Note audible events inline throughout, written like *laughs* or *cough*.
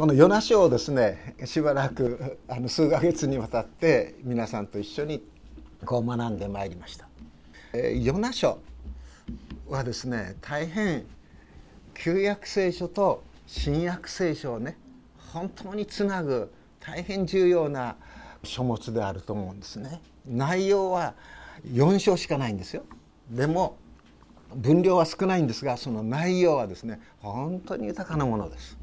このヨナ書をですねしばらくあの数ヶ月にわたって皆さんと一緒にこう学んでまいりました。えー、ヨナ書はですね大変旧約聖書と新約聖書をね本当につなぐ大変重要な書物であると思うんですね。内容は4章しかないんですよ。でも分量は少ないんですがその内容はですね本当に豊かなものです。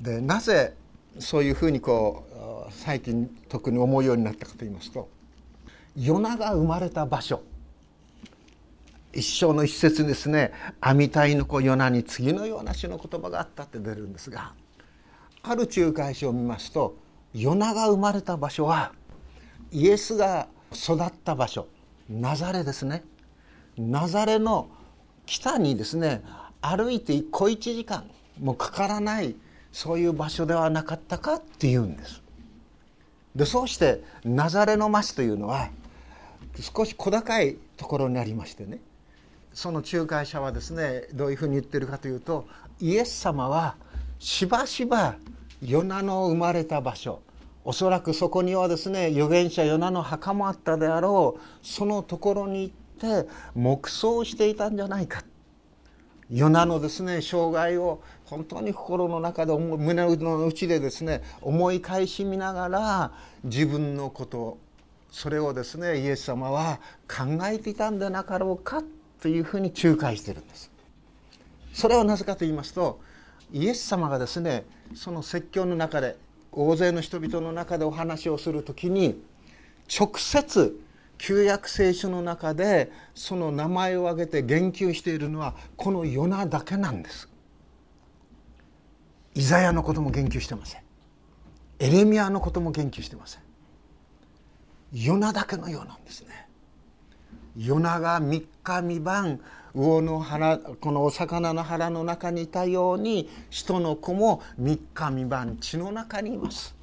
でなぜそういうふうにこう最近特に思うようになったかと言いますとヨナが生まれた場所。一生の一節にですね「網隊の子ヨナに次のような詩の言葉があった」って出るんですがある仲介書を見ますとヨナが生まれた場所はイエスが育った場所ナザレですね。ナザレの北にですね歩いて小1時間もかからないそういう場所ではなかったかっていうんです。でそうしてナザレの町というのは少し小高いところにありましてね。その仲介者はですねどういうふうに言ってるかというとイエス様はしばしばヨナの生まれた場所。おそらくそこにはですね預言者ヨナの墓もあったであろう。そのところに行って黙想していたんじゃないかヨナのですね生涯を本当に心の中で胸の内でですね思い返し見ながら自分のことそれをですねイエス様は考えていたんでなかろうかというふうに仲介してるんです。それはなぜかと言いますとイエス様がですねその説教の中で大勢の人々の中でお話をする時に直接旧約聖書の中でその名前を挙げて言及しているのはこのヨナだけなんです。イザヤのことも言及してません。エレミアのことも言及してません。ヨナだけのようなんですね。ヨナが3日三晩魚の腹このお魚の腹の中にいたように人の子も3日三晩血の中にいます。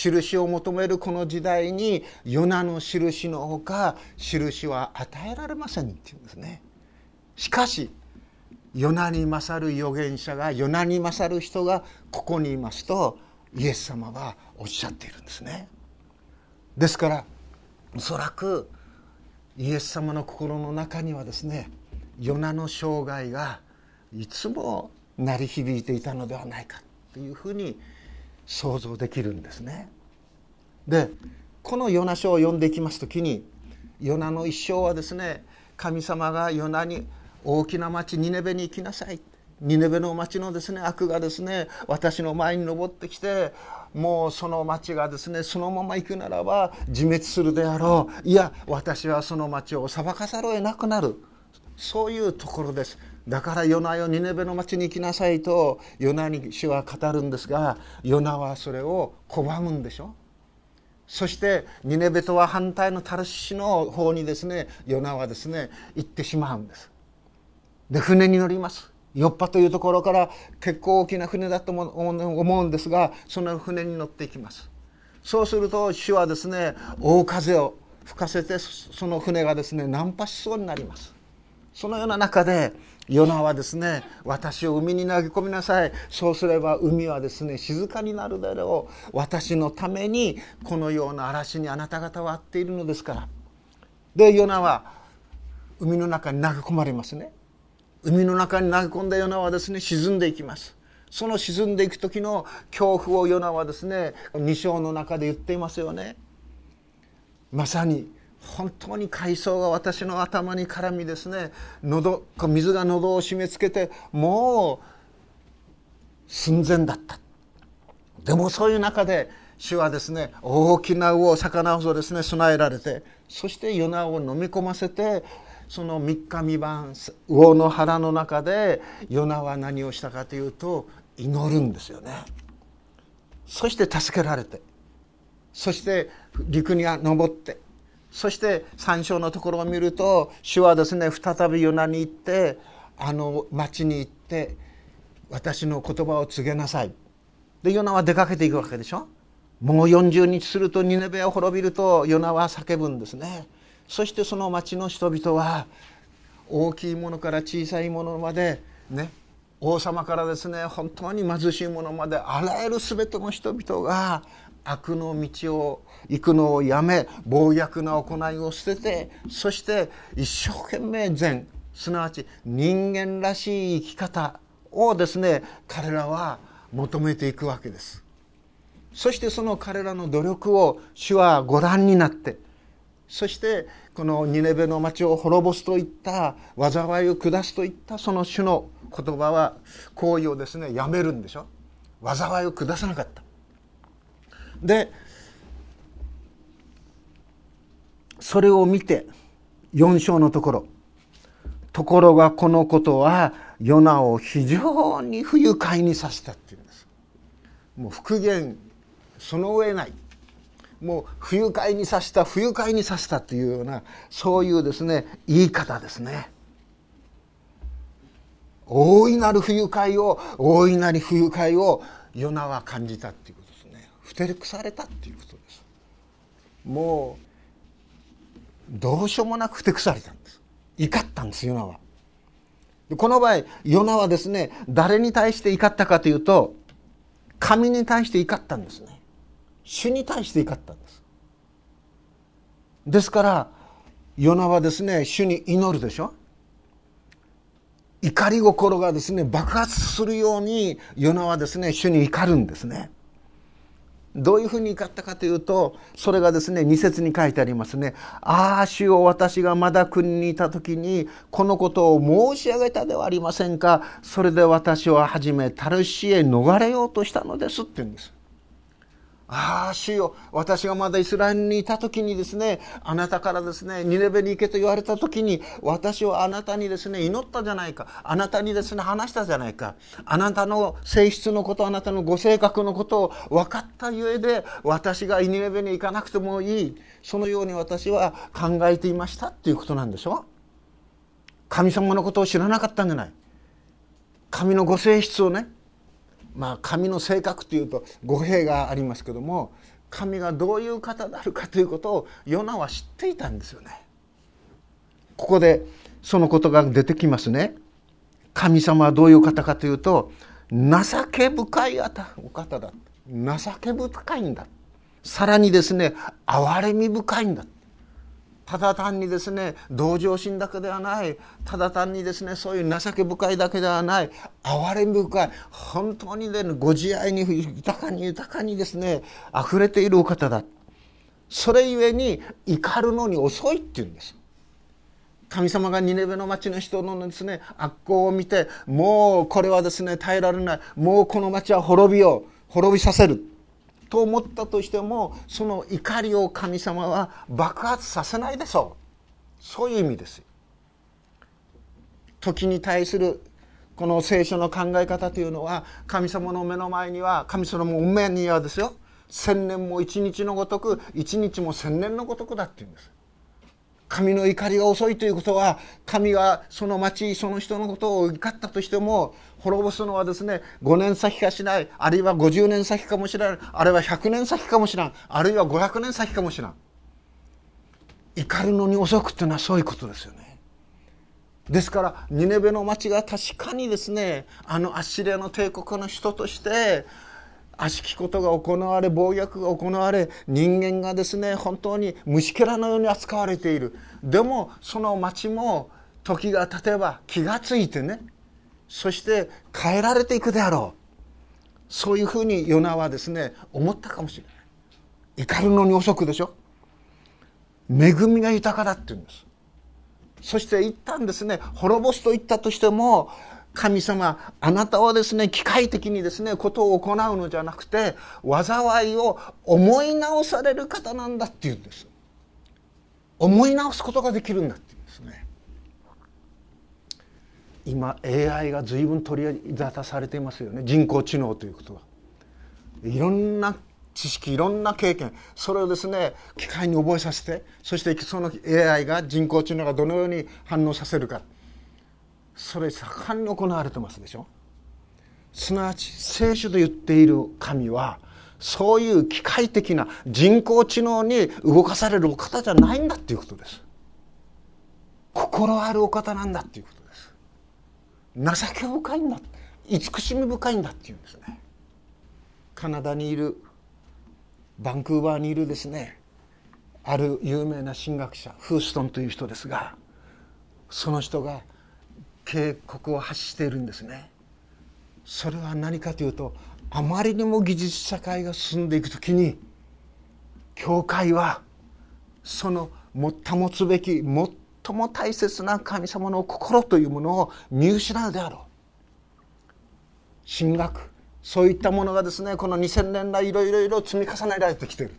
印を求めるこの時代にヨナの印のほか印は与えられませんっていうんですね。しかしヨナに勝る預言者がヨナに勝る人がここにいますとイエス様はおっしゃっているんですね。ですからおそらくイエス様の心の中にはですねヨナの生涯がいつも鳴り響いていたのではないかというふうに想像できるんですね。でこのヨナ書を読んでいきます時にヨナの一生はですね神様がヨナに大きな町ニネベに行きなさい。ニネベの町のですね悪がですね私の前に登ってきてもうその町がですねそのまま行くならば自滅するであろう。いや私はその町を裁かざるを得なくなる。そういうところです。だからヨナよニネベの町に行きなさいとヨナに主は語るんですがヨナはそれを拒むんでしょ？そしてニネベとは反対のタルシの方にですねヨナはですね行ってしまうんです。で船に乗ります。ヨッパというところから結構大きな船だと思うんですがその船に乗っていきます。そうすると主はですね大風を吹かせてその船がですね難破しそうになります。そのような中でヨナはですね私を海に投げ込みなさい。そうすれば海はですね静かになるだろう。私のためにこのような嵐にあなた方はあっているのですから。でヨナは海の中に投げ込まれますね。海の中に投げ込んだヨナはですね沈んでいきます。その沈んでいく時の恐怖をヨナはですね2章の中で言っていますよね。まさに本当に海藻が私の頭に絡みですね。喉水が喉を締め付けてもう寸前だった。でもそういう中で主はですね大きな魚魚をですね備えられてそしてヨナを飲み込ませてその3日三晩魚の腹の中でヨナは何をしたかというと祈るんですよね。そして助けられてそして陸に登ってそして山椒のところを見ると主はですね再びヨナに行ってあの町に行って私の言葉を告げなさい。でヨナは出かけていくわけでしょ？もう40日するとニネベを滅びるとヨナは叫ぶんですね。そしてその町の人々は大きいものから小さいものまでね王様からですね本当に貧しい者まであらゆる全ての人々が悪の道を行くのをやめ暴虐な行いを捨ててそして一生懸命善すなわち人間らしい生き方をですね彼らは求めていくわけです。そしてその彼らの努力を主はご覧になってそしてこのニネベの町を滅ぼすといった災いを下すといったその主の言葉は行為をですねやめるんでしょ。災いを下さなかった。でそれを見て4章のところ。ところがこのことはヨナを非常に不愉快にさせたっていうんです。もう復元その上ない。もう不愉快にさせた不愉快にさせたというようなそういうですね言い方ですね。大いなる不愉快を大いなる不愉快をヨナは感じたっていう。てくされたっていうことですもうどうしようもなくふてくされたんです怒ったんですヨナはこの場合ヨナはですね誰に対して怒ったかというと神に対して怒ったんですね主に対して怒ったんですですからヨナはですね主に祈るでしょ怒り心がですね爆発するようにヨナはですね主に怒るんですねどういうふうに怒ったかというとそれがですね二節に書いてありますね「ああ主を私がまだ国にいた時にこのことを申し上げたではありませんか。それで私は初めタルシへ逃れようとしたのです」って言うんです。ああ主よ私がまだイスラエルにいた時にですねあなたからですねニネベに行けと言われた時に私はあなたにですね祈ったじゃないか。あなたにですね話したじゃないか。あなたの性質のことあなたのご性格のことを分かったゆえで私がニネベに行かなくてもいい。そのように私は考えていましたっていうことなんでしょ神様のことを知らなかったんじゃない。神のご性質をねまあ神の性格というと語弊がありますけども神がどういう方であるかということをヨナは知っていたんですよね。ここでそのことが出てきますね。神様はどういう方かというと情け深いお方だ情け深いんださらにですね憐れみ深いんだただ単にですね同情心だけではない。ただ単にですねそういう情け深いだけではない。憐れみ深い。本当にねご自愛に豊かに豊かにですね溢れているお方だ。それゆえに怒るのに遅いっていうんです。神様がニネベの町の人のですね悪行を見てもうこれはですね耐えられない。もうこの町は滅びよう。滅びさせる。と思ったとしてもその怒りを神様は爆発させないでしょう。そういう意味です時に対するこの聖書の考え方というのは神様の目の前には神様の目にはですよ。千年も一日のごとく一日も千年のごとくだって言うんです。神の怒りが遅いということは神がその町その人のことを怒ったとしても滅ぼすのはですね5年先かしないあるいは50年先かもしれないあるいは100年先かもしれんあるいは500年先かもしれん怒るのに遅くっていうのはそういうことですよね。ですからニネベの町が確かにですねあのアッシリアの帝国の人として悪しきことが行われ暴虐が行われ人間がですね本当に虫けらのように扱われている。でもその町も時が経てば気がついてねそして変えられていくであろう。そういうふうにヨナはですね思ったかもしれない。怒るのに遅くでしょ。恵みが豊かだって言うんです。そして一旦ですね滅ぼすと言ったとしても神様あなたはですね機械的にですねことを行うのじゃなくて災いを思い直される方なんだって言うんです。思い直すことができるんだって言うんですね。今 AI が随分取り沙汰されていますよね。人工知能ということは。いろんな知識いろんな経験。それをですね機械に覚えさせてそしてその AI が人工知能がどのように反応させるか。それ盛んに行われてますでしょ。すなわち聖書で言っている神はそういう機械的な人工知能に動かされるお方じゃないんだっていうことです。心あるお方なんだっていうことです。情け深いんだ慈しみ深いんだっていうんですね。カナダにいるバンクーバーにいるですねある有名な神学者フーストンという人ですがその人が警告を発しているんですね。それは何かというとあまりにも技術社会が進んでいく時に教会はその保つべき最も大切な神様の心というものを見失うであろう。神学そういったものがですねこの2000年来いろいろいろ積み重ねられてきている。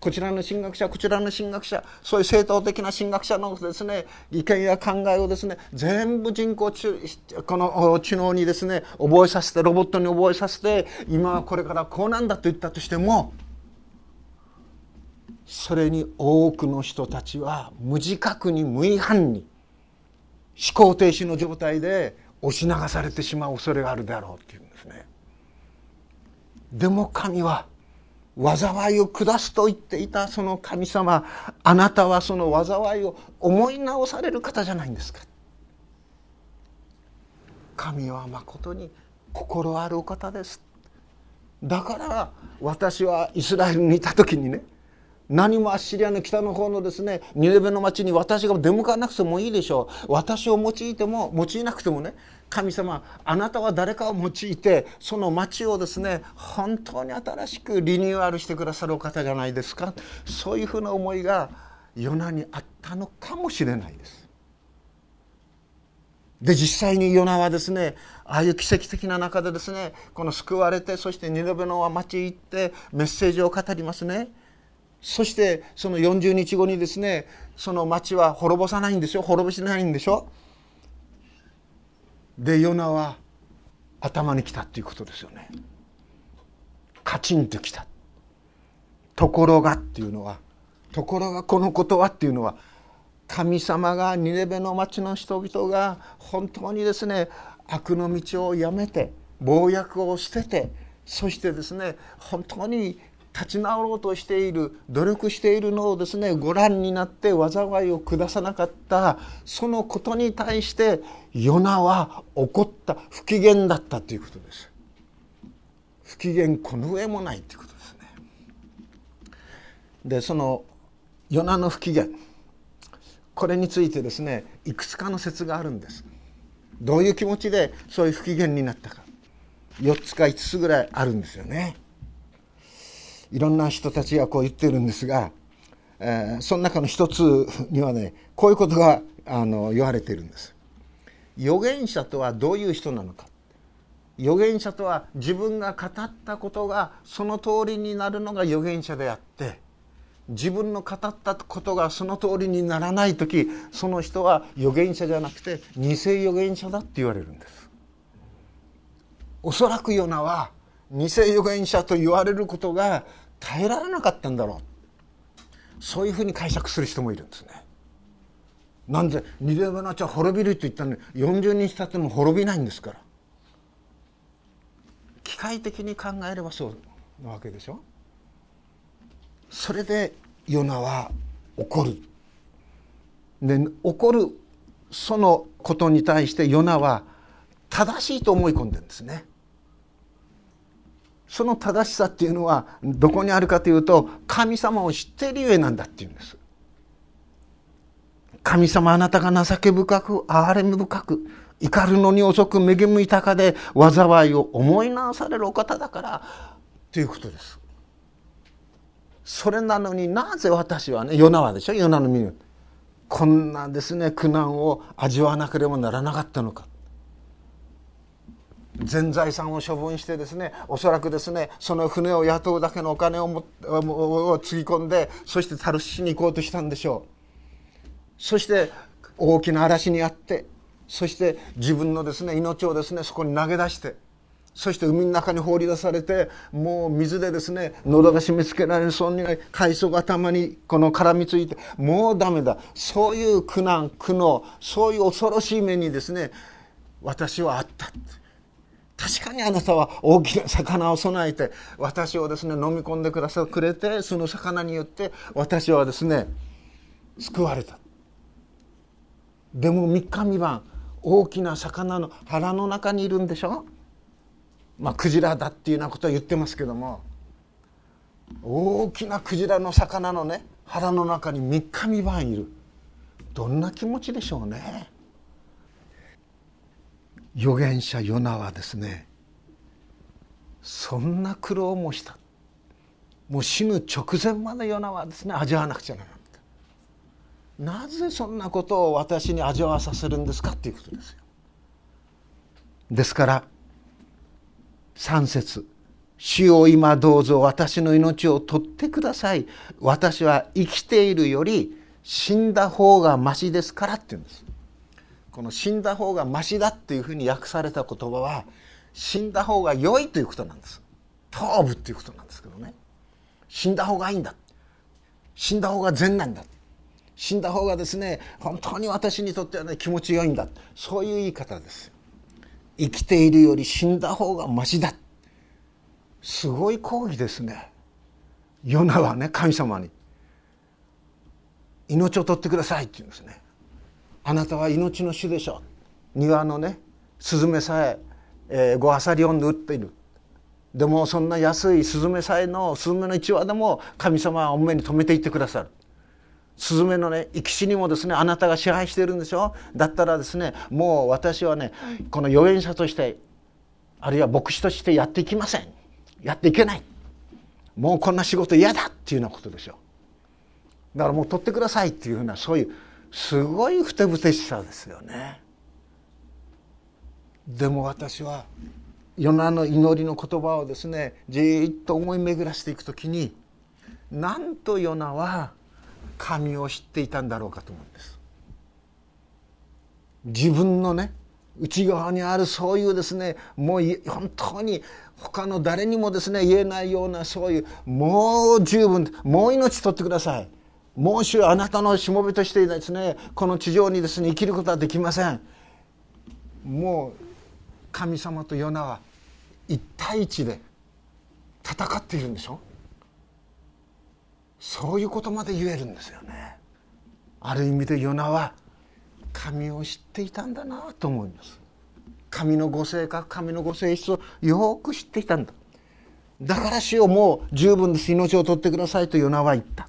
こちらの神学者こちらの神学者そういう正統的な神学者のですね意見や考えをですね全部人工知この知能にですね覚えさせてロボットに覚えさせて今はこれからこうなんだと言ったとしてもそれに多くの人たちは無自覚に無違反に思考停止の状態で押し流されてしまう恐れがあるであろうっていうんですね。でも神は災いを下すと言っていたその神様あなたはその災いを思い直される方じゃないんですか。神はまことに心あるお方です。だから私はイスラエルにいた時にね何もアッシリアの北の方のですねニネベの町に私が出向かなくてもいいでしょう私を用いても用いなくてもね神様あなたは誰かを用いてその町をですね本当に新しくリニューアルしてくださるお方じゃないですかそういうふうな思いがヨナにあったのかもしれないです。で実際にヨナはですねああいう奇跡的な中でですねこの救われてそしてニネベの町へ行ってメッセージを語りますね。そしてその40日後にですねその町は滅ぼさないんですよ滅ぼしないんでしょ？でヨナは頭に来たっていうことですよね。カチンときた。ところがっていうのはところがこのことはっていうのは神様がニネベの町の人々が本当にですね悪の道をやめて暴虐を捨ててそしてですね本当に立ち直ろうとしている努力しているのをですねご覧になって災いを下さなかったそのことに対してヨナは怒った不機嫌だったということです。不機嫌この上もないということですね。でそのヨナの不機嫌これについてですねいくつかの説があるんです。どういう気持ちでそういう不機嫌になったか4つか5つぐらいあるんですよね。いろんな人たちがこう言ってるんですが、えー、その中の一つにはねこういうことがあの言われているんです。預言者とはどういう人なのか預言者とは自分が語ったことがその通りになるのが預言者であって自分の語ったことがその通りにならない時その人は預言者じゃなくて偽預言者だって言われるんです。おそらくヨナは偽預言者と言われることが耐えられなかったんだろう。そういうふうに解釈する人もいるんですね。なんでニレバナチは滅びると言ったのに40日経っても滅びないんですから。機械的に考えればそうなわけでしょ。それでヨナは怒る。で怒るそのことに対してヨナは正しいと思い込んでるんですね。その正しさっていうのはどこにあるかというと神様を知っているゆえなんだっていうんです。神様あなたが情け深く憐れみ深く怒るのに遅く恵み豊かで災いを思い直されるお方だからということです。それなのになぜ私はねヨナはでしょ？ヨナの身にこんなですね苦難を味わわなければならなかったのか。全財産を処分してですねおそらくですねその船を雇うだけのお金をもをつぎ込んでそしてタルシに行こうとしたんでしょう。そして大きな嵐にあってそして自分のですね命をですねそこに投げ出してそして海の中に放り出されてもう水でですね喉が締め付けられそうに海藻が頭にこの絡みついてもうダメだ。そういう苦難苦悩そういう恐ろしい目にですね私はあった確かにあなたは大きな魚を備えて私をですね飲み込んでくださくれてその魚によって私はですね救われた。でも三日三晩大きな魚の腹の中にいるんでしょ？まあクジラだっていうようなことは言ってますけども大きなクジラの魚のね腹の中に三日三晩いる。どんな気持ちでしょうね。預言者ヨナはですねそんな苦労もした。もう死ぬ直前までヨナはですね味わわなくちゃならない。なぜそんなことを私に味わわさせるんですかっていうことですよ。ですから3節主よ今どうぞ私の命を取ってください。私は生きているより死んだ方がましですからって言うんです。この死んだ方がましだっていうふうに訳された言葉は死んだ方が良いということなんです。頭部っていうことなんですけどね。死んだ方がいいんだ。死んだ方が善なんだ。死んだ方がですね本当に私にとってはね気持ちよいんだ。そういう言い方です。生きているより死んだ方がましだ。すごい抗議ですね。ヨナはね神様に。命を取ってくださいって言うんですね。あなたは命の主でしょ庭のねスズメさええー、ごあさりを縫っている。でもそんな安いスズメさえのスズメの一羽でも神様はお目に留めていってくださる。スズメのね生き死にもですねあなたが支配しているんでしょだったらですねもう私はねこの預言者としてあるいは牧師としてやっていきません。やっていけない。もうこんな仕事嫌だっていうようなことでしょだからもう取ってくださいっていうふうなそういうすごいふてぶてしさですよね。でも私はヨナの祈りの言葉をですねじっと思い巡らしていく時になんとヨナは神を知っていたんだろうかと思うんです。自分のね内側にあるそういうですねもう本当に他の誰にもですね言えないようなそういうもう十分もう命取ってくださいもう主あなたのしもべとしてですねこの地上にですね生きることはできません。もう神様とヨナは一対一で戦っているんでしょ？そういうことまで言えるんですよね。ある意味でヨナは神を知っていたんだなと思います。神のご性格神のご性質をよく知っていたんだ。だから主をもう十分です。命を取ってくださいとヨナは言った。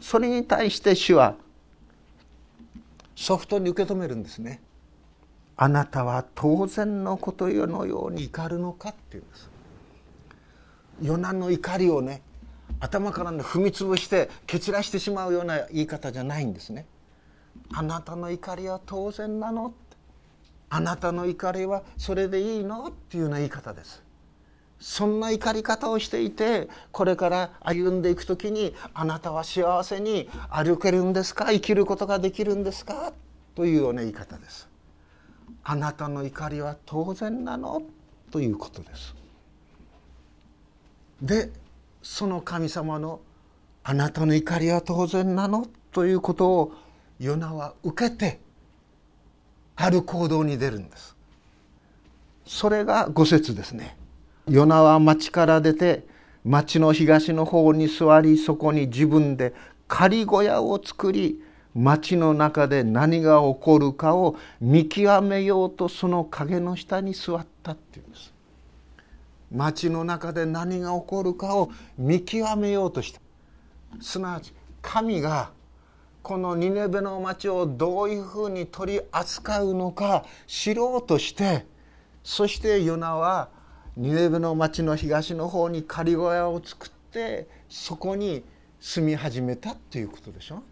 それに対して主はソフトに受け止めるんですね。あなたは当然のことのように。怒るのかっていうんですヨナの怒りをね頭からね踏み潰して蹴散らしてしまうような言い方じゃないんですね。あなたの怒りは当然なのあなたの怒りはそれでいいのっていうような言い方ですそんな怒り方をしていてこれから歩んでいく時にあなたは幸せに歩けるんですか？生きることができるんですか？というような言い方です。あなたの怒りは当然なの？ということです。でその神様のあなたの怒りは当然なの？ということをヨナは受けてある行動に出るんです。それが五節ですね。ヨナは町から出て町の東の方に座りそこに自分で仮小屋を作り町の中で何が起こるかを見極めようとその影の下に座ったっていうんです。町の中で何が起こるかを見極めようとした。すなわち神がこのニネベの町をどういうふうに取り扱うのか知ろうとしてそしてヨナはニネベの町の東の方に仮小屋を作ってそこに住み始めたっていうことでしょ？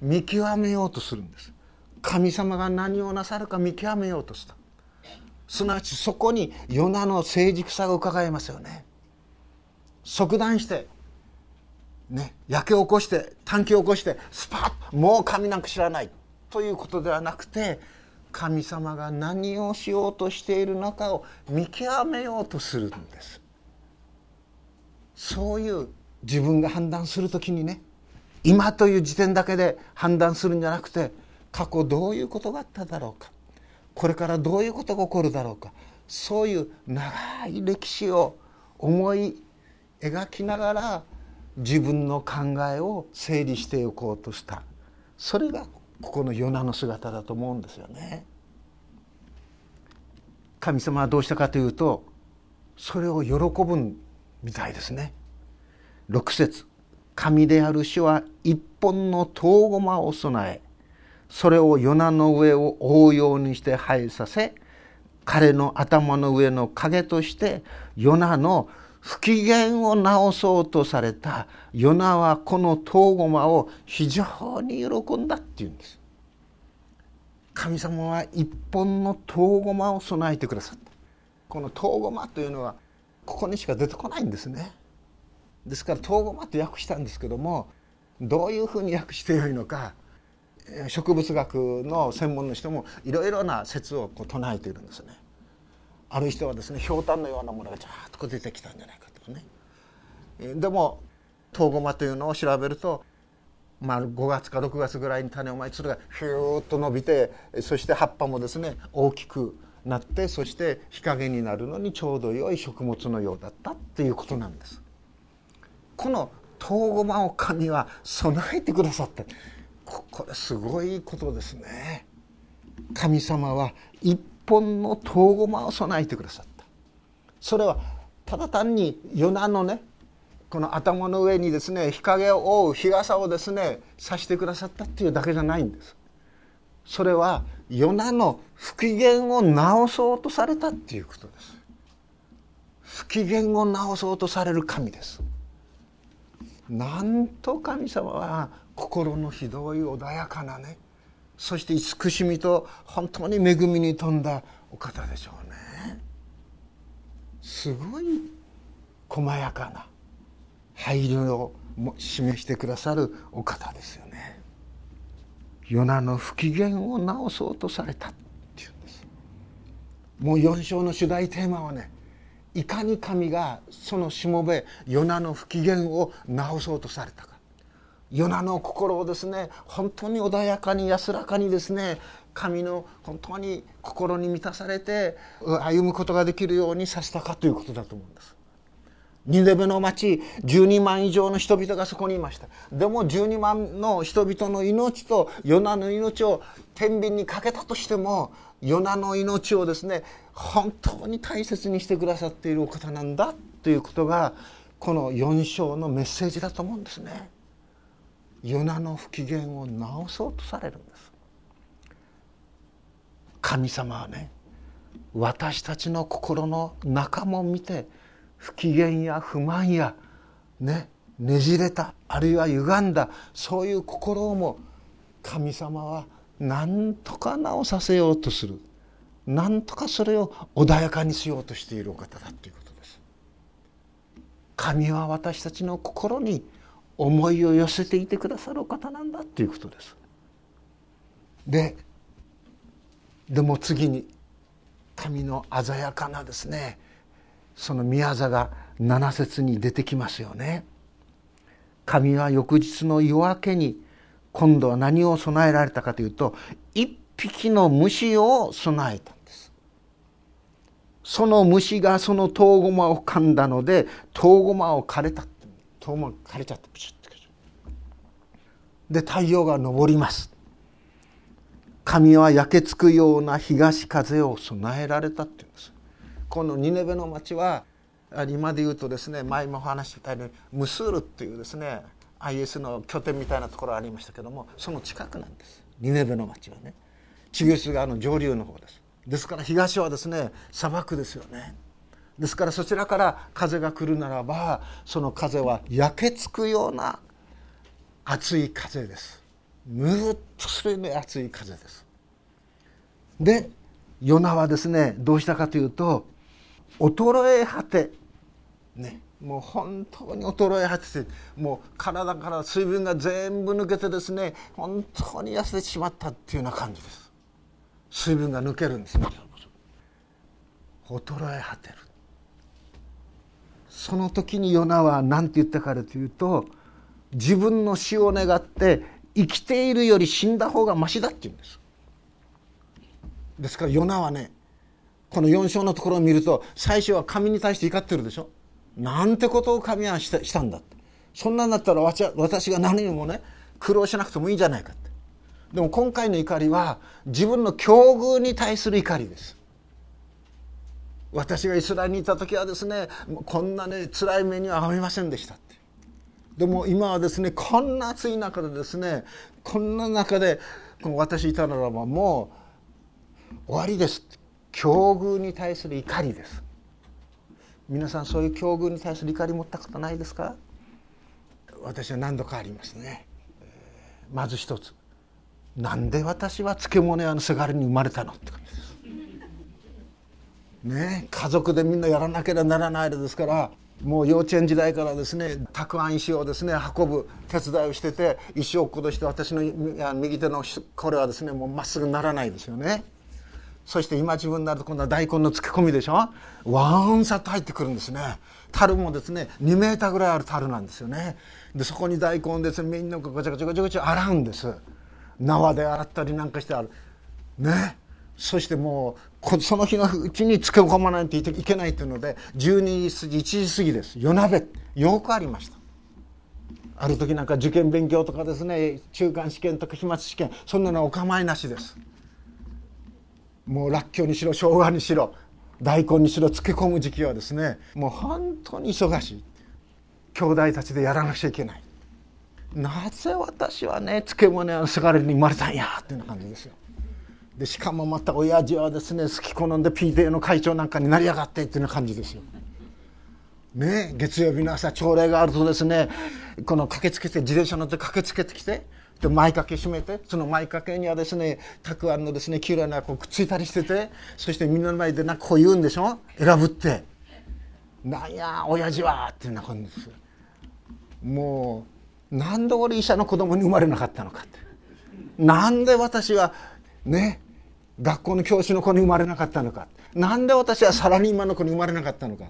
見極めようとするんです。神様が何をなさるか見極めようとした。すなわちそこにヨナの成熟さが伺えますよね。即断してね焼け起こして短期起こしてスパッもう神なんか知らないということではなくて神様が何をしようとしているのかを見極めようとするんです。そういう自分が判断する時にね今という時点だけで判断するんじゃなくて過去どういうことがあっただろうかこれからどういうことが起こるだろうかそういう長い歴史を思い描きながら自分の考えを整理しておこうとした。それがここのヨナの姿だと思うんですよね。神様はどうしたかというとそれを喜ぶみたいですね。6節神である主は一本の唐ごまを備えそれをヨナの上を覆うようにして生えさせ彼の頭の上の影としてヨナの不機嫌を直そうとされたヨナはこの唐ごまを非常に喜んだっていうんです。神様は一本の唐ごまを備えてくださった。この唐ごまというのはここにしか出てこないんですね。ですから唐ごまって訳したんですけどもどういうふうに訳してよいのか植物学の専門の人もいろいろな説をこう唱えているんですね。ある人はですねひょうたんのようなものがジャーッと出てきたんじゃないかとかね。でも唐ごまというのを調べると、まあ、5月か6月ぐらいに種をまいてそれがヒューッと伸びてそして葉っぱもですね大きくなってそして日陰になるのにちょうど良い食物のようだったっていうことなんです。この唐ごまを神は備えてくださったこれすごいことですね神様は一本の唐ごまを備えてくださった。それはただ単にヨナのねこの頭の上にですね日陰を覆う日傘をですねさしてくださったっていうだけじゃないんです。それはヨナの不機嫌を直そうとされたっていうことです。不機嫌を直そうとされる神です。なんと神様は心のひどい穏やかなねそして慈しみと本当に恵みに富んだお方でしょうね。すごい細やかな配慮を示してくださるお方ですよね。ヨナの不機嫌を直そうとされたっていうんです。もう4章の主題テーマはねいかに神がそのしもべヨナの不機嫌を直そうとされたか。ヨナの心をですね本当に穏やかに安らかにですね神の本当に心に満たされて歩むことができるようにさせたかということだと思うんです。ニネベの町12万以上の人々がそこにいましたでも12万の人々の命とヨナの命を天秤にかけたとしてもヨナの命をですね本当に大切にしてくださっているお方なんだということがこの4章のメッセージだと思うんですね。ヨナの不機嫌を直そうとされるんです。神様はね私たちの心の中も見て不機嫌や不満やねねじれたあるいは歪んだそういう心をも神様は何とか直させようとする。何とかそれを穏やかにしようとしているお方だということです。神は私たちの心に思いを寄せていてくださるお方なんだっていうことです。ででも次に神の鮮やかなですねその宮座が七節に出てきますよね。神は翌日の夜明けに今度は何を備えられたかというと一匹の虫を備えたんです。その虫がその唐ごまを噛んだので唐ごまを枯れた遠も枯れちゃってプシュッてで太陽が昇ります。神は焼けつくような東風を備えられたっていうんです。このニネベの町は今で言うとですね前も話したようにムスールっていうですね IS の拠点みたいなところありましたけどもその近くなんです。ニネベの町はね。チグス川の上流の方です。ですから東はですね砂漠ですよね。ですからそちらから風が来るならばその風は焼けつくような熱い風です。むっとするような熱い風です。でヨナはですねどうしたかというと衰え果てねもう本当に衰え果ててもう体から水分が全部抜けてですね本当に痩せてしまったっていうような感じです。水分が抜けるんです。ね衰え果てる。その時にヨナは何て言ったかというと自分の死を願って生きているより死んだ方がましだって言うんです。ですからヨナはねこの4章のところを見ると最初は神に対して怒ってるでしょ。なんてことを神はしたしたんだって。そんなんだったら私が何にもね苦労しなくてもいいんじゃないかって。でも今回の怒りは自分の境遇に対する怒りです。私がイスラエルにいた時はですねこんなね辛い目には遭いませんでしたって。でも今はですねこんな暑い中でですねこんな中で私いたならばもう終わりです境遇に対する怒りです。皆さんそういう境遇に対する怒り持ったことないですか？私は何度かありますね。まず一つ。なんで私は漬物屋のせがれに生まれたのって感じです。ね家族でみんなやらなければならないですからもう幼稚園時代からですねたくあん石をですね運ぶ手伝いをしてて石を落っことして私の右手のこれはですねもうまっすぐならないですよね。そして今自分になると今度は大根の漬け込みでしょ？ワンサッと入ってくるんですね。樽もですね2メーターぐらいある樽なんですよね。でそこに大根ですねみんながごちゃごちゃごちゃごちゃ洗うんです。縄で洗ったりなんかしてある。ね。そしてもうその日のうちに漬け込まないといけないというので12時過ぎ1時過ぎです。夜鍋。よくありました。ある時なんか受験勉強とかですね中間試験とか期末試験そんなのはお構いなしです。もうらっきょうにしろ生姜にしろ大根にしろ漬け込む時期はですねもう本当に忙しい。兄弟たちでやらなくちゃいけない。なぜ私はね漬物屋のせがれに生まれたんやっていう感じですよ。でしかもまた親父はですね好き好んで PTA の会長なんかになりやがってっていうような感じですよ。ね月曜日の朝朝礼があるとですねこの駆けつけて自転車乗って駆けつけてきてで前掛け閉めてその前掛けにはですねたくあんのですね黄色いのがこうくっついたりしててそしてみんなの前でなんかこう言うんでしょ？選ぶって「なんや親父は」っていうような感じですもうなんで俺医者の子供に生まれなかったのかって。なんで私はね学校の教師の子に生まれなかったのか。なんで私はサラリーマンの子に生まれなかったのか。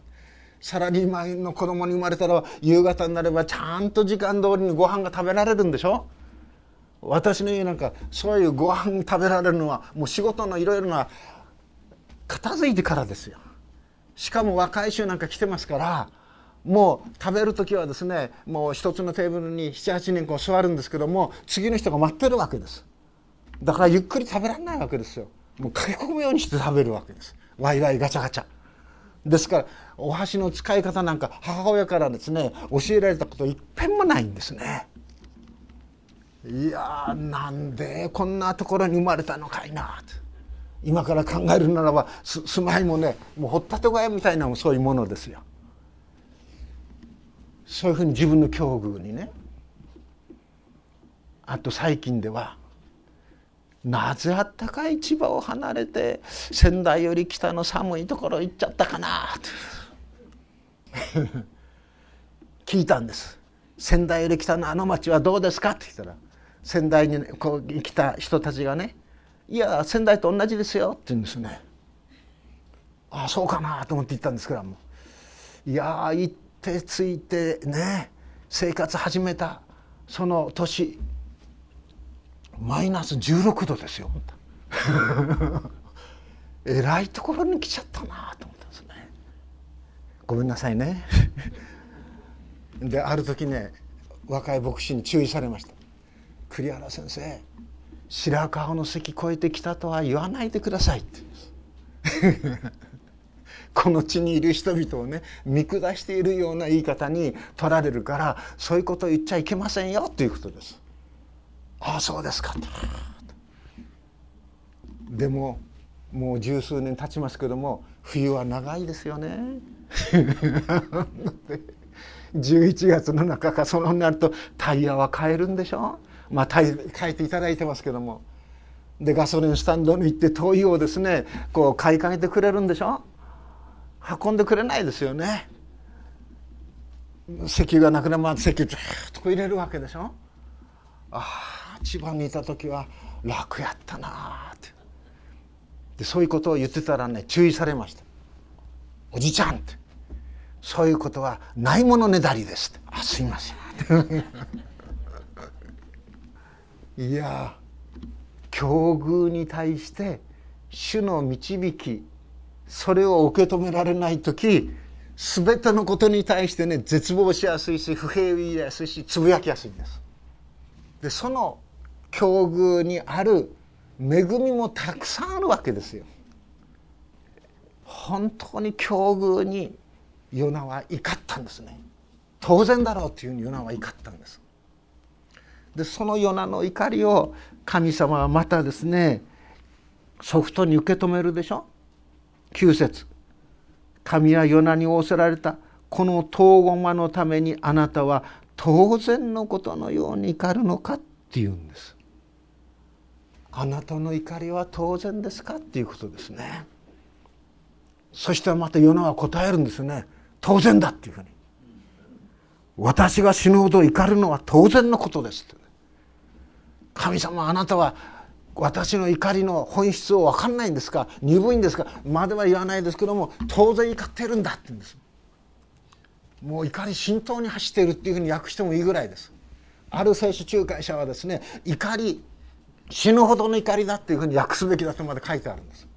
サラリーマンの子供に生まれたら夕方になればちゃんと時間通りにご飯が食べられるんでしょ？私の家なんかそういうご飯食べられるのはもう仕事のいろいろな片付いてからですよ。しかも若い衆なんか来てますからもう食べる時はですねもう一つのテーブルに78年こう座るんですけども次の人が待ってるわけです。だからゆっくり食べられないわけですよ。もう駆け込むようにして食べるわけです。ワイワイガチャガチャ。ですからお箸の使い方なんか母親からですね教えられたこと一遍もないんですね。いやーなんでこんなところに生まれたのかいなと。今から考えるならば住まいもねもう掘ったて小屋みたいなもそういうものですよ。そういうふうに自分の境遇にね。あと最近ではなぜあったかい千葉を離れて仙台より北の寒いところ行っちゃったかな？と *laughs* 聞いたんです。仙台より北のあの町はどうですか？って言ったら仙台にこう来た人たちがね「いや仙台と同じですよ」って言うんですね。ああそうかな？と思って行ったんですけどもいや行って着いてね生活始めたその年マイナス16度ですよ。*laughs* えらいところに来ちゃったなと思ったんですね。ごめんなさいね。である時ね若い牧師に注意されました。栗原先生白川の関越えてきたとは言わないでくださいって *laughs* この地にいる人々をね見下しているような言い方に取られるからそういうことを言っちゃいけませんよということです。ああそうですか。でももう十数年経ちますけども冬は長いですよね。*laughs* 11月の中かそのになるとタイヤは変えるんでしょ？まあ変えていただいてますけども。でガソリンスタンドに行って灯油をですね。こう買いかけてくれるんでしょ？運んでくれないですよね。石油がなくなるまで石油ずっと入れるわけでしょ？ああ千葉にいた時は楽やったなって。でそういうことを言ってたらね注意されました「おじちゃん」って「そういうことはないものねだりです」って「あすいません」*laughs* いや境遇に対して主の導きそれを受け止められない時全てのことに対してね絶望しやすいし不平言いやすいしつぶやきやすいんです。でその境遇にある恵みもたくさんあるわけですよ。本当に境遇にヨナは怒ったんですね。当然だろうというふうにヨナは怒ったんです。でそのヨナの怒りを神様はまたですねソフトに受け止めるでしょ？9節神はヨナに仰せられた。この遠駒のためにあなたは当然のことのように怒るのかっていうんです。あなたの怒りは当然ですか？っていうことですね。そしてまたヨナは答えるんですね。当然だっていうふうに。私が死ぬほど怒るのは当然のことです神様あなたは私の怒りの本質を分かんないんですか？鈍いんですか？までは言わないですけども当然怒ってるんだって言うんです。もう怒り浸透に走っているっていうふうに訳してもいいぐらいです。ある聖書仲介者はですね怒り死ぬほどの怒りだっていうふうに訳すべきだとまで書いてあるんです。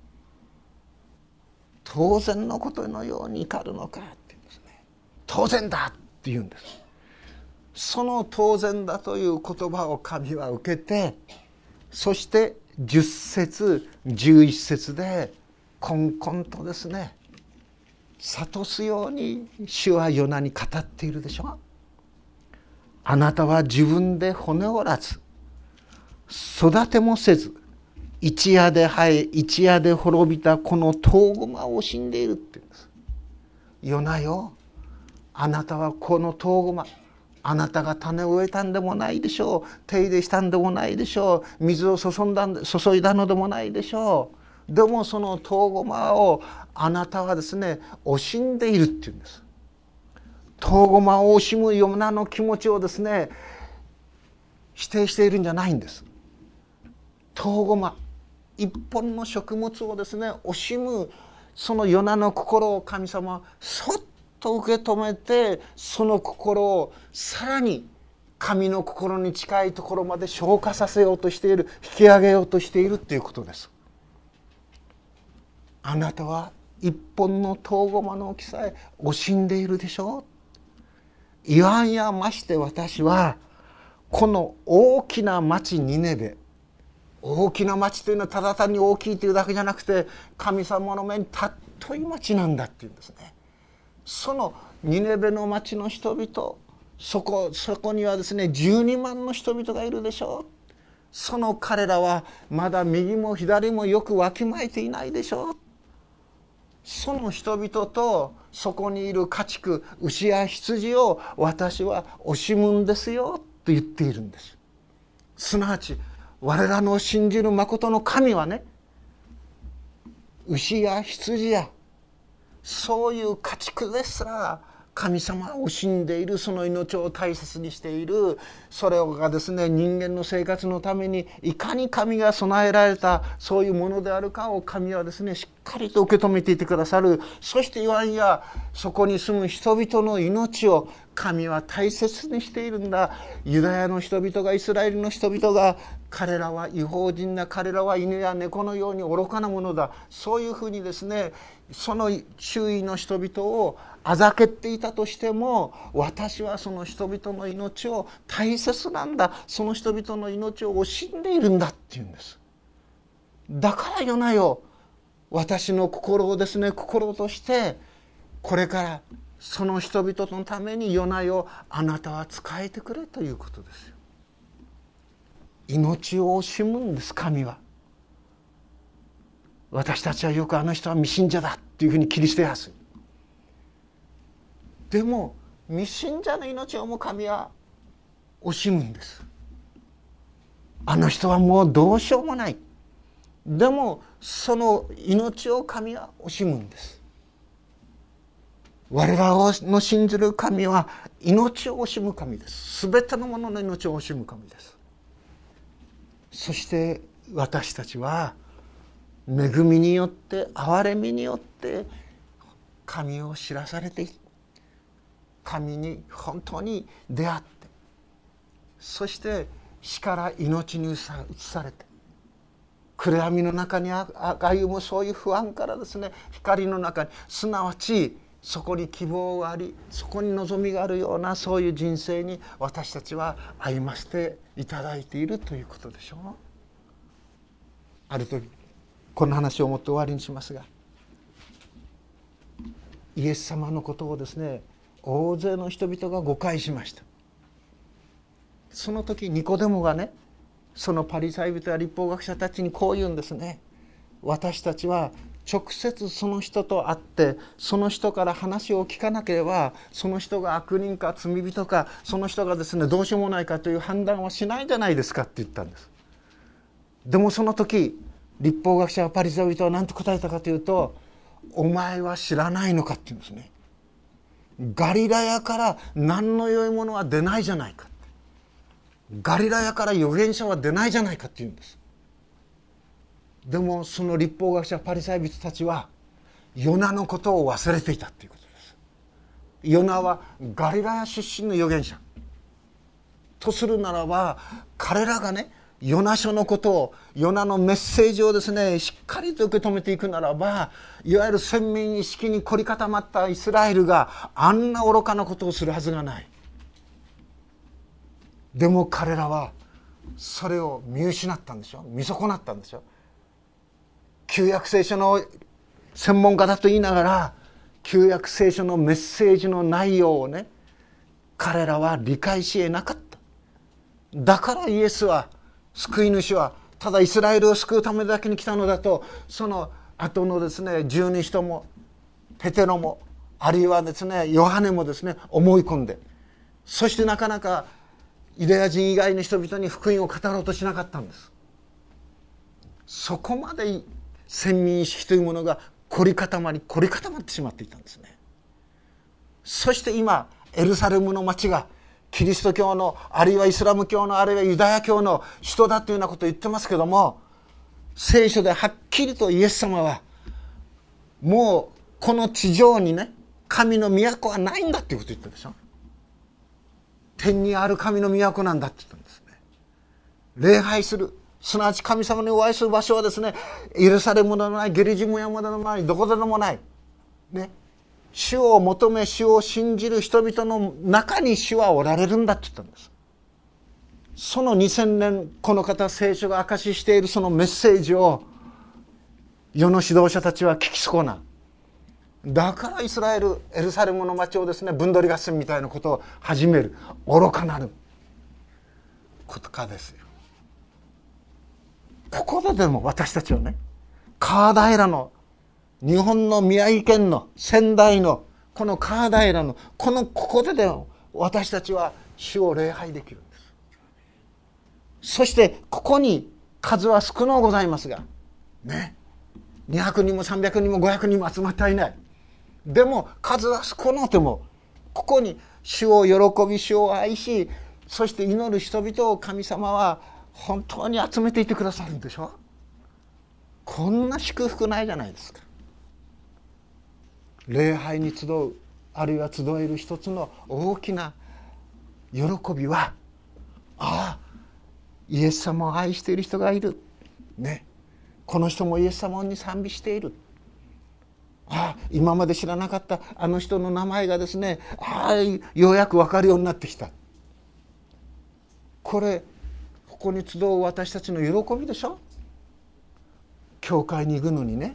当然のことのように怒るのかって言うんですね。当然だって言うんです。その当然だという言葉を神は受けてそして10節11節でこんこんとですね諭すように主はヨナに語っているでしょ。あなたは自分で骨折らず育てもせず一夜で生え一夜で滅びたこの遠駒を惜しんでいるって言うんです。ヨナよあなたはこの遠駒あなたが種を植えたんでもないでしょう。手入れしたんでもないでしょう。水を注んだ注いだのでもないでしょう。でもその遠駒をあなたはですね惜しんでいるっていうんです。遠駒を惜しむようなの気持ちをですね否定しているんじゃないんです。遠駒一本の食物をですね惜しむそのヨナの心を神様はそっと受け止めてその心をさらに神の心に近いところまで消化させようとしている引き上げようとしているっていうことです。あなたは一本の遠駒の大きさえ惜しんでいるでしょう？言わんやまして私はこの大きな町ニネベ大きな町というのはただ単に大きいというだけじゃなくて神様の目にたっとい町なんだっていうんですね。そのニネベの町の人々そこそこにはですね12万の人々がいるでしょう。その彼らはまだ右も左もよくわきまえていないでしょう。その人々とそこにいる家畜牛や羊を私は惜しむんですよと言っているんです。すなわち我らの信じる誠の神はね牛や羊やそういう家畜ですら神様を惜しんでいるその命を大切にしているそれがですね人間の生活のためにいかに神が備えられたそういうものであるかを神はですねしっかりと受け止めていてくださる。そして言わんやそこに住む人々の命を神は大切にしているんだ。ユダヤの人々がイスラエルの人々が彼らは違法人な彼らは犬や猫のように愚かなものだ。そういうふうにですねその周囲の人々をあざけっていたとしても私はその人々の命を大切なんだ。その人々の命を惜しんでいるんだっていうんです。だからよなよ私の心をですね心としてこれからその人々のために夜な夜あなたは仕えてくれということですよ。命を惜しむんです神は。私たちはよくあの人は未信者だっていうふうに切り捨てやすい。でも未信者の命をも神は惜しむんです。あの人はもうどうしようもない。でもその命を神は惜しむんです。我らの信じる神は命を惜しむ神です。全てのものの命を惜しむ神です。そして私たちは恵みによって憐れみによって神を知らされて神に本当に出会って。そして死から命に移されて。暗闇の中に歩むそういう不安からですね光の中にすなわちそこに希望がありそこに望みがあるようなそういう人生に私たちは歩ませていただいているということでしょう。ある時この話をもって終わりにしますがイエス様のことをですね大勢の人々が誤解しましたその時ニコデモがねそのパリサイ人や立法学者たちにこう言うんですね。私たちは直接その人と会ってその人から話を聞かなければその人が悪人か罪人かその人がですねどうしようもないかという判断はしないじゃないですかって言ったんです。でもその時立法学者はパリサイ人は何と答えたかというと「お前は知らないのか」って言うんですね。ガリラヤから何の良いものは出ないじゃないか。ガリラヤから預言者は出ないじゃないかって言うんです。でもその立法学者パリサイ人たちはヨナのことを忘れていたということです。ヨナはガリラヤ出身の預言者。とするならば彼らがねヨナ書のことをヨナのメッセージをですねしっかりと受け止めていくならばいわゆる先民意識に凝り固まったイスラエルがあんな愚かなことをするはずがない。でも彼らはそれを見失ったんでしょ？見損なったんでしょ？旧約聖書の専門家だと言いながら旧約聖書のメッセージの内容をね彼らは理解し得なかった。だからイエスは救い主はただイスラエルを救うためだけに来たのだとその後のですね十二人もペテロもあるいはですねヨハネもですね思い込んでそしてなかなかユダヤ人以外の人々に福音を語ろうとしなかったんです。そこまで先民意識というものが凝り固まり凝り固まってしまっていたんですね。そして今エルサレムの町がキリスト教のあるいはイスラム教のあるいはユダヤ教の人だというようなことを言ってますけども聖書ではっきりとイエス様はもうこの地上にね神の都はないんだっていうことを言ったでしょ天にある神の都なんだって言ったんですね。礼拝する。すなわち神様にお会いする場所はですね許されもののないゲリジム山でもないどこでもない。ね。主を求め主を信じる人々の中に主はおられるんだって言ったんです。その2000年この方聖書が証ししているそのメッセージを世の指導者たちは聞き損なだからイスラエルエルサレムの町をですね分取り合戦みたいなことを始める。愚かなる。ことかですよ。ここででも私たちはね川平の日本の宮城県の仙台のこの川平のこのここででも私たちは主を礼拝できるんです。そしてここに数は少のございますがね200人も300人も500人も集まってはいない。でも数は少のてもここに主を喜び主を愛しそして祈る人々を神様は本当に集めていてくださるんでしょ？こんな祝福ないじゃないですか。礼拝に集うあるいは集える一つの大きな喜びはああイエス様を愛している人がいる。ね。この人もイエス様に賛美している。あ今まで知らなかったあの人の名前がですねああようやく分かるようになってきた。これここに集う私たちの喜びでしょ？教会に行くのにね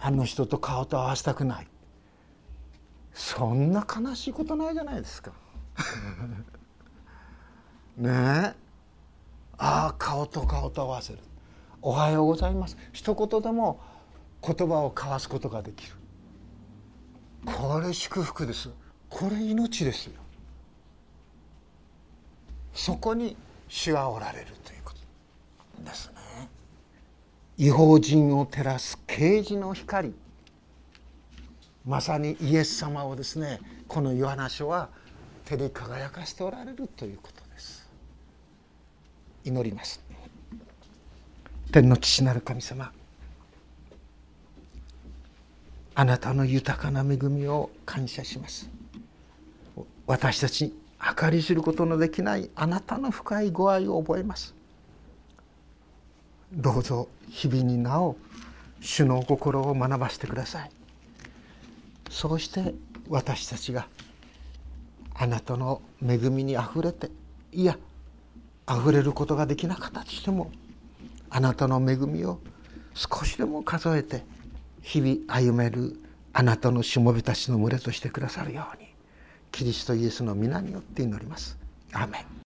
あの人と顔と合わせたくない。そんな悲しいことないじゃないですか。*laughs* ねえ。ああ顔と顔と合わせる。おはようございます。一言でも言葉を交わすことができる。これ祝福です。これ命ですよ。そこに主がおられるということですね。違法人を照らす啓示の光。まさにイエス様をですねこのヨハナ書は照り輝かしておられるということです。祈ります天の父なる神様あなたの豊かな恵みを感謝します。私たち計り知ることのできないあなたの深いご愛を覚えます。どうぞ日々になお主の心を学ばせてください。そうして私たちがあなたの恵みにあふれていやあふれることができなかったとしてもあなたの恵みを少しでも数えて日々歩めるあなたのしもべたちの群れとしてくださるようにキリストイエスの皆によって祈ります。アメン